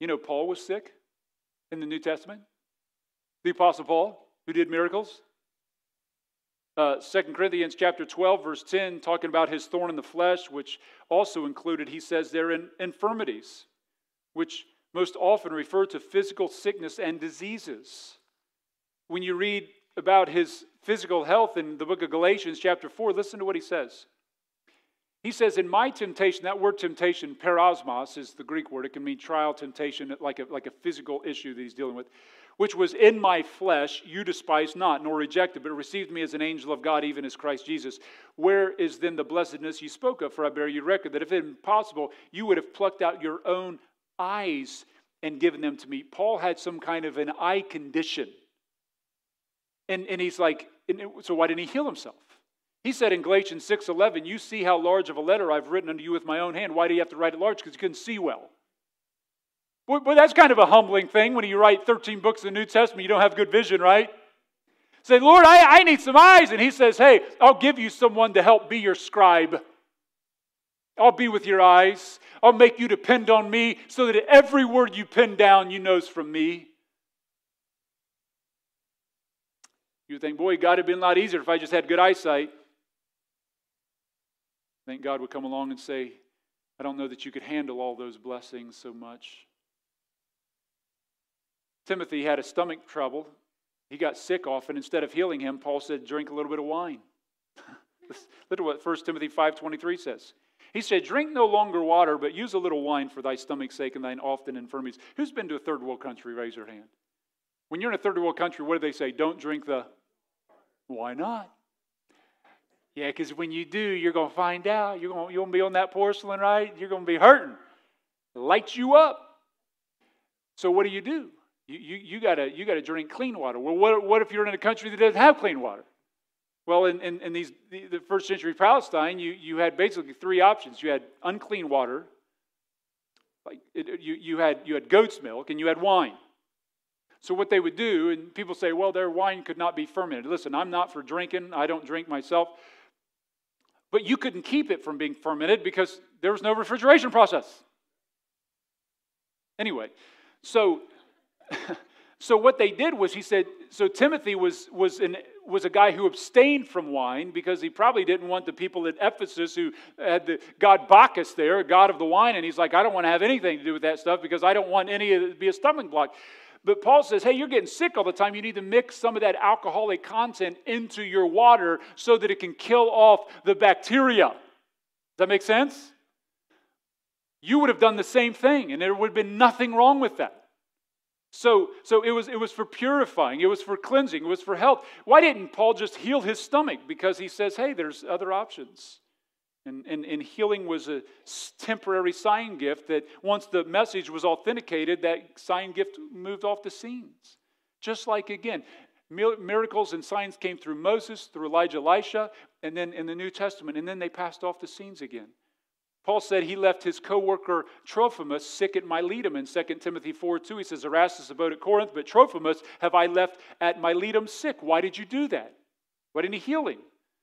you know, Paul was sick in the New Testament. The Apostle Paul, who did miracles. Uh, 2 Corinthians chapter 12, verse 10, talking about his thorn in the flesh, which also included, he says, there in infirmities which most often refer to physical sickness and diseases. When you read about his physical health in the book of Galatians, chapter 4, listen to what he says. He says, In my temptation, that word temptation, peirasmos, is the Greek word. It can mean trial, temptation, like a, like a physical issue that he's dealing with, which was in my flesh, you despised not, nor rejected, but received me as an angel of God, even as Christ Jesus. Where is then the blessedness you spoke of? For I bear you record that if it been possible, you would have plucked out your own eyes and given them to me. Paul had some kind of an eye condition. And, and he's like, so why didn't he heal himself? He said in Galatians 6:11, "You see how large of a letter I've written unto you with my own hand. Why do you have to write it large? Because you couldn't see well." But that's kind of a humbling thing when you write 13 books of the New Testament. You don't have good vision, right? Say, Lord, I, I need some eyes. And he says, Hey, I'll give you someone to help be your scribe. I'll be with your eyes. I'll make you depend on me so that every word you pin down, you knows from me. You think, boy, God had been a lot easier if I just had good eyesight. I think God would come along and say, I don't know that you could handle all those blessings so much. Timothy had a stomach trouble. He got sick often. Instead of healing him, Paul said, drink a little bit of wine. Look at what 1 Timothy 5.23 says. He said, Drink no longer water, but use a little wine for thy stomach's sake and thine often infirmities. Who's been to a third world country? Raise your hand. When you're in a third world country, what do they say? Don't drink the. Why not? Yeah, because when you do, you're going to find out. You're going to be on that porcelain, right? You're going to be hurting. Lights you up. So what do you do? You, you, you got you to drink clean water. Well, what, what if you're in a country that doesn't have clean water? Well, in, in, in these, the, the, first century Palestine, you, you had basically three options. You had unclean water, like it, you, you, had, you had goat's milk, and you had wine. So, what they would do, and people say, well, their wine could not be fermented. Listen, I'm not for drinking, I don't drink myself. But you couldn't keep it from being fermented because there was no refrigeration process. Anyway, so so what they did was he said so timothy was was an was a guy who abstained from wine because he probably didn't want the people at Ephesus who had the god Bacchus there, god of the wine, and he's like, I don't want to have anything to do with that stuff because I don't want any of it to be a stumbling block. But Paul says, hey, you're getting sick all the time. You need to mix some of that alcoholic content into your water so that it can kill off the bacteria. Does that make sense? You would have done the same thing, and there would have been nothing wrong with that. So, so it, was, it was for purifying, it was for cleansing, it was for health. Why didn't Paul just heal his stomach? Because he says, hey, there's other options. And, and, and healing was a temporary sign gift that once the message was authenticated, that sign gift moved off the scenes. Just like, again, miracles and signs came through Moses, through Elijah, Elisha, and then in the New Testament, and then they passed off the scenes again. Paul said he left his co-worker Trophimus sick at Miletum in 2 Timothy 4 2. He says, Erastus abode at Corinth, but Trophimus have I left at Miletum sick. Why did you do that? Why didn't he heal him?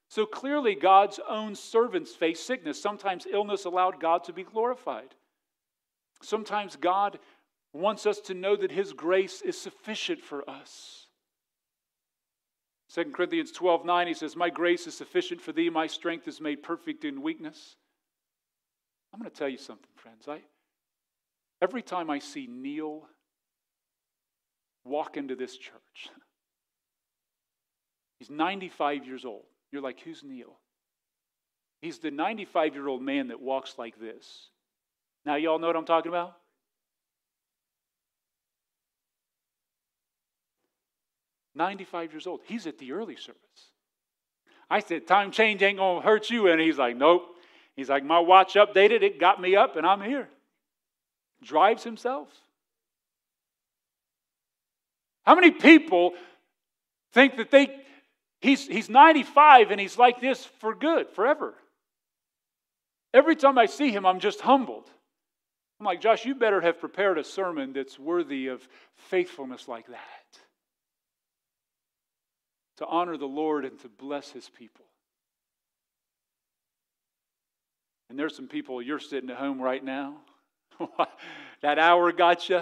So clearly, God's own servants face sickness. Sometimes illness allowed God to be glorified. Sometimes God wants us to know that his grace is sufficient for us. 2 Corinthians 12 9, he says, My grace is sufficient for thee, my strength is made perfect in weakness. I'm going to tell you something, friends. I, every time I see Neil walk into this church, he's 95 years old. You're like, who's Neil? He's the 95 year old man that walks like this. Now, y'all know what I'm talking about? Ninety-five years old. He's at the early service. I said, "Time change ain't gonna hurt you," and he's like, "Nope." He's like, My watch updated, it got me up, and I'm here. Drives himself. How many people think that they he's he's 95 and he's like this for good, forever? Every time I see him, I'm just humbled. I'm like, Josh, you better have prepared a sermon that's worthy of faithfulness like that. To honor the Lord and to bless his people. And there's some people, you're sitting at home right now. that hour got you.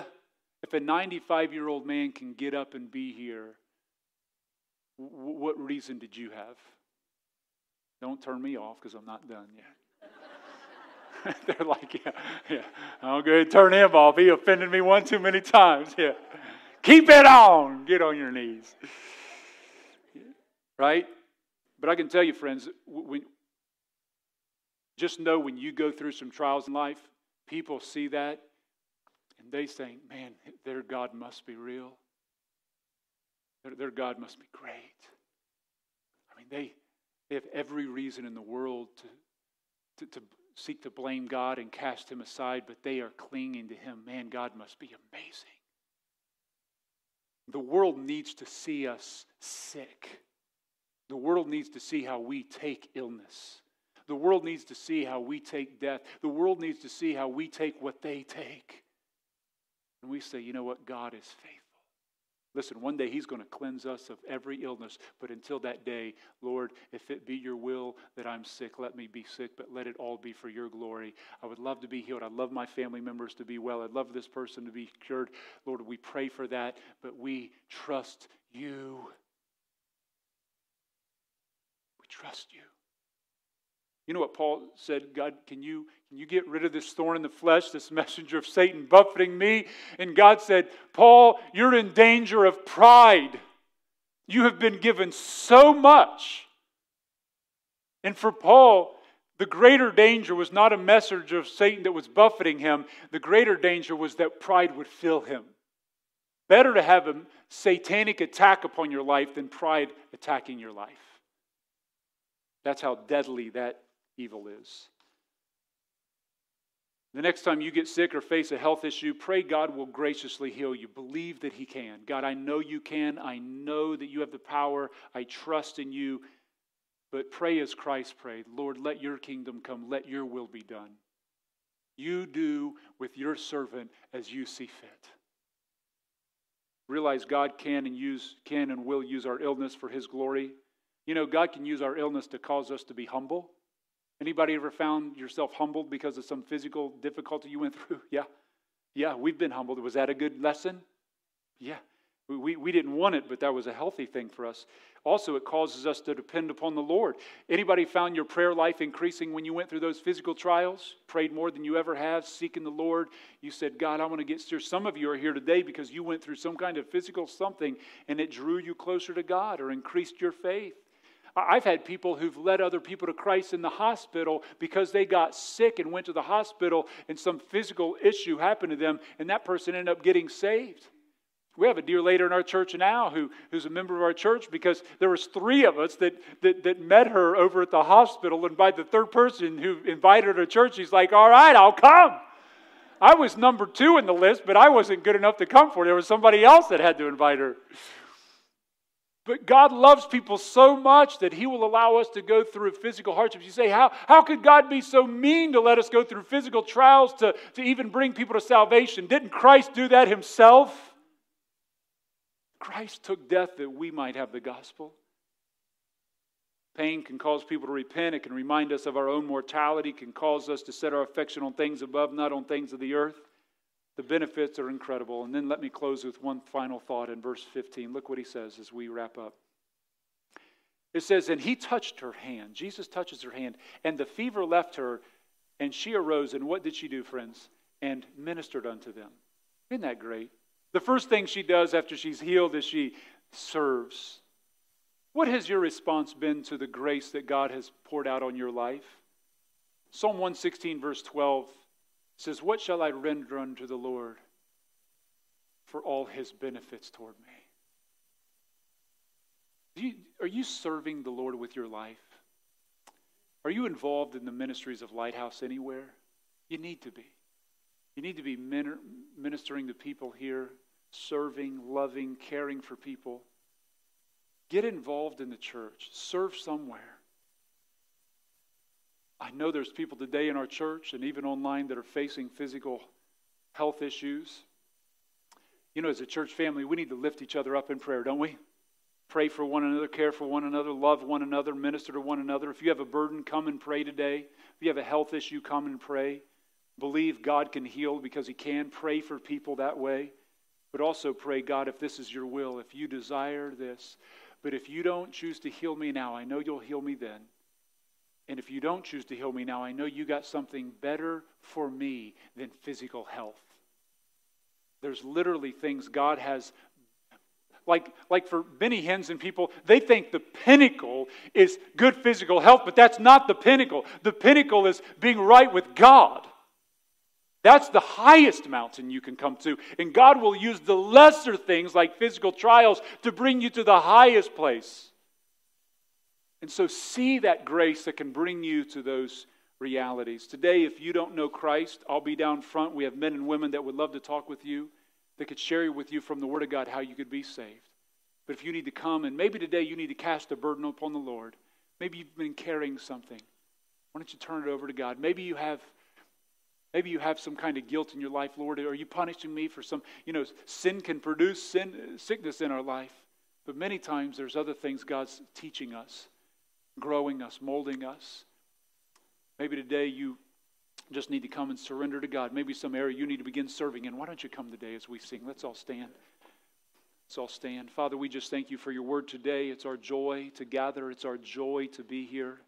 If a 95 year old man can get up and be here, what reason did you have? Don't turn me off because I'm not done yet. They're like, yeah, yeah. I'm going to turn him off. He offended me one too many times. Yeah. Keep it on. Get on your knees. Right? But I can tell you, friends, when, just know when you go through some trials in life, people see that and they think, man, their God must be real. Their, God must be great. I mean, they, they have every reason in the world to, to, to seek to blame God and cast Him aside, but they are clinging to Him. Man, God must be amazing. The world needs to see us sick. The world needs to see how we take illness. The world needs to see how we take death. The world needs to see how we take what they take. And we say, you know what? God is faithful. Listen, one day He's going to cleanse us of every illness. But until that day, Lord, if it be your will that I'm sick, let me be sick, but let it all be for your glory. I would love to be healed. I'd love my family members to be well. I'd love this person to be cured. Lord, we pray for that, but we trust you. We trust you. You know what Paul said? God, can you, can you get rid of this thorn in the flesh, this messenger of Satan buffeting me? And God said, Paul, you're in danger of pride. You have been given so much. And for Paul, the greater danger was not a message of Satan that was buffeting him, the greater danger was that pride would fill him. Better to have a satanic attack upon your life than pride attacking your life. That's how deadly that evil is. The next time you get sick or face a health issue, pray God will graciously heal you. Believe that He can. God, I know you can. I know that you have the power. I trust in you. But pray as Christ prayed Lord, let your kingdom come. Let your will be done. You do with your servant as you see fit. Realize God can and use can and will use our illness for his glory. You know, God can use our illness to cause us to be humble. Anybody ever found yourself humbled because of some physical difficulty you went through? Yeah. Yeah, we've been humbled. Was that a good lesson? Yeah. We, we, didn't want it, but that was a healthy thing for us. Also, it causes us to depend upon the Lord. Anybody found your prayer life increasing when you went through those physical trials? Prayed more than you ever have, seeking the Lord? You said, God, I want to get serious. Some of you are here today because you went through some kind of physical something and it drew you closer to God or increased your faith. I've had people who've led other people to Christ in the hospital because they got sick and went to the hospital and some physical issue happened to them, and that person ended up getting saved. We have a dear lady in our church now who, who's a member of our church because there was three of us that, that, that met her over at the hospital, and by the third person who invited her to church, he's like, all right, I'll come. I was number two in the list, but I wasn't good enough to come for it. There was somebody else that had to invite her. But God loves people so much that He will allow us to go through physical hardships. You say, how, how could God be so mean to let us go through physical trials to, to even bring people to salvation? Didn't Christ do that Himself? Christ took death that we might have the gospel. Pain can cause people to repent. It can remind us of our own mortality, it can cause us to set our affection on things above, not on things of the earth. The benefits are incredible. And then let me close with one final thought in verse 15. Look what he says as we wrap up. It says, And he touched her hand. Jesus touches her hand, and the fever left her, and she arose. And what did she do, friends? And ministered unto them. Isn't that great? The first thing she does after she's healed is she serves. What has your response been to the grace that God has poured out on your life? Psalm 116, verse 12 says, What shall I render unto the Lord for all his benefits toward me? You, are you serving the Lord with your life? Are you involved in the ministries of Lighthouse anywhere? You need to be. You need to be ministering to people here, serving, loving, caring for people. Get involved in the church, serve somewhere. I know there's people today in our church and even online that are facing physical health issues. You know, as a church family, we need to lift each other up in prayer, don't we? Pray for one another, care for one another, love one another, minister to one another. If you have a burden, come and pray today. If you have a health issue, come and pray. Believe God can heal because He can. Pray for people that way. But also pray, God, if this is your will, if you desire this. But if you don't choose to heal me now, I know you'll heal me then. And if you don't choose to heal me now, I know you got something better for me than physical health. There's literally things God has like, like for Benny Hinn's and people, they think the pinnacle is good physical health, but that's not the pinnacle. The pinnacle is being right with God. That's the highest mountain you can come to. And God will use the lesser things like physical trials to bring you to the highest place. And so see that grace that can bring you to those realities. Today, if you don't know Christ, I'll be down front. We have men and women that would love to talk with you, that could share with you from the Word of God how you could be saved. But if you need to come, and maybe today you need to cast a burden upon the Lord, maybe you've been carrying something. Why don't you turn it over to God? Maybe you have. Maybe you have some kind of guilt in your life, Lord. Are you punishing me for some, you know, sin can produce sin, sickness in our life. But many times there's other things God's teaching us growing us, molding us. Maybe today you just need to come and surrender to God. Maybe some area you need to begin serving in. Why don't you come today as we sing? Let's all stand. Let's all stand. Father, we just thank you for your word today. It's our joy to gather, it's our joy to be here.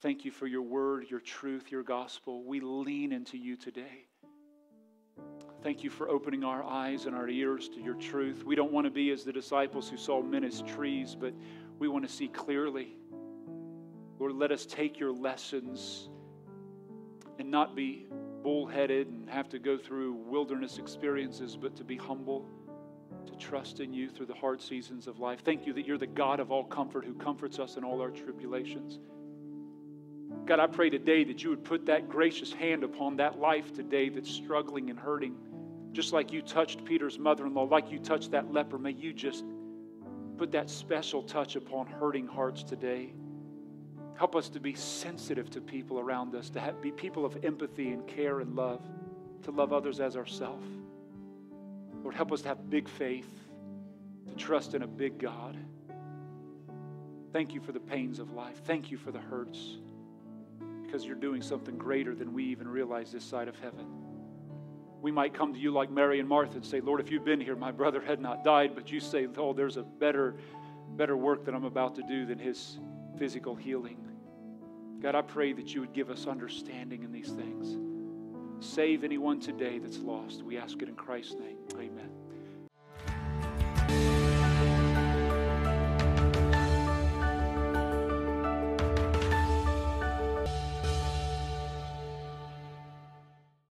Thank you for your word, your truth, your gospel. We lean into you today. Thank you for opening our eyes and our ears to your truth. We don't want to be as the disciples who saw men as trees, but we want to see clearly. Lord, let us take your lessons and not be bullheaded and have to go through wilderness experiences, but to be humble, to trust in you through the hard seasons of life. Thank you that you're the God of all comfort who comforts us in all our tribulations. God, I pray today that you would put that gracious hand upon that life today that's struggling and hurting. Just like you touched Peter's mother in law, like you touched that leper, may you just put that special touch upon hurting hearts today. Help us to be sensitive to people around us, to have, be people of empathy and care and love, to love others as ourselves. Lord, help us to have big faith, to trust in a big God. Thank you for the pains of life. Thank you for the hurts, because you're doing something greater than we even realize this side of heaven. We might come to you like Mary and Martha and say, Lord, if you'd been here, my brother had not died. But you say, oh, there's a better, better work that I'm about to do than his physical healing. God, I pray that you would give us understanding in these things. Save anyone today that's lost. We ask it in Christ's name. Amen.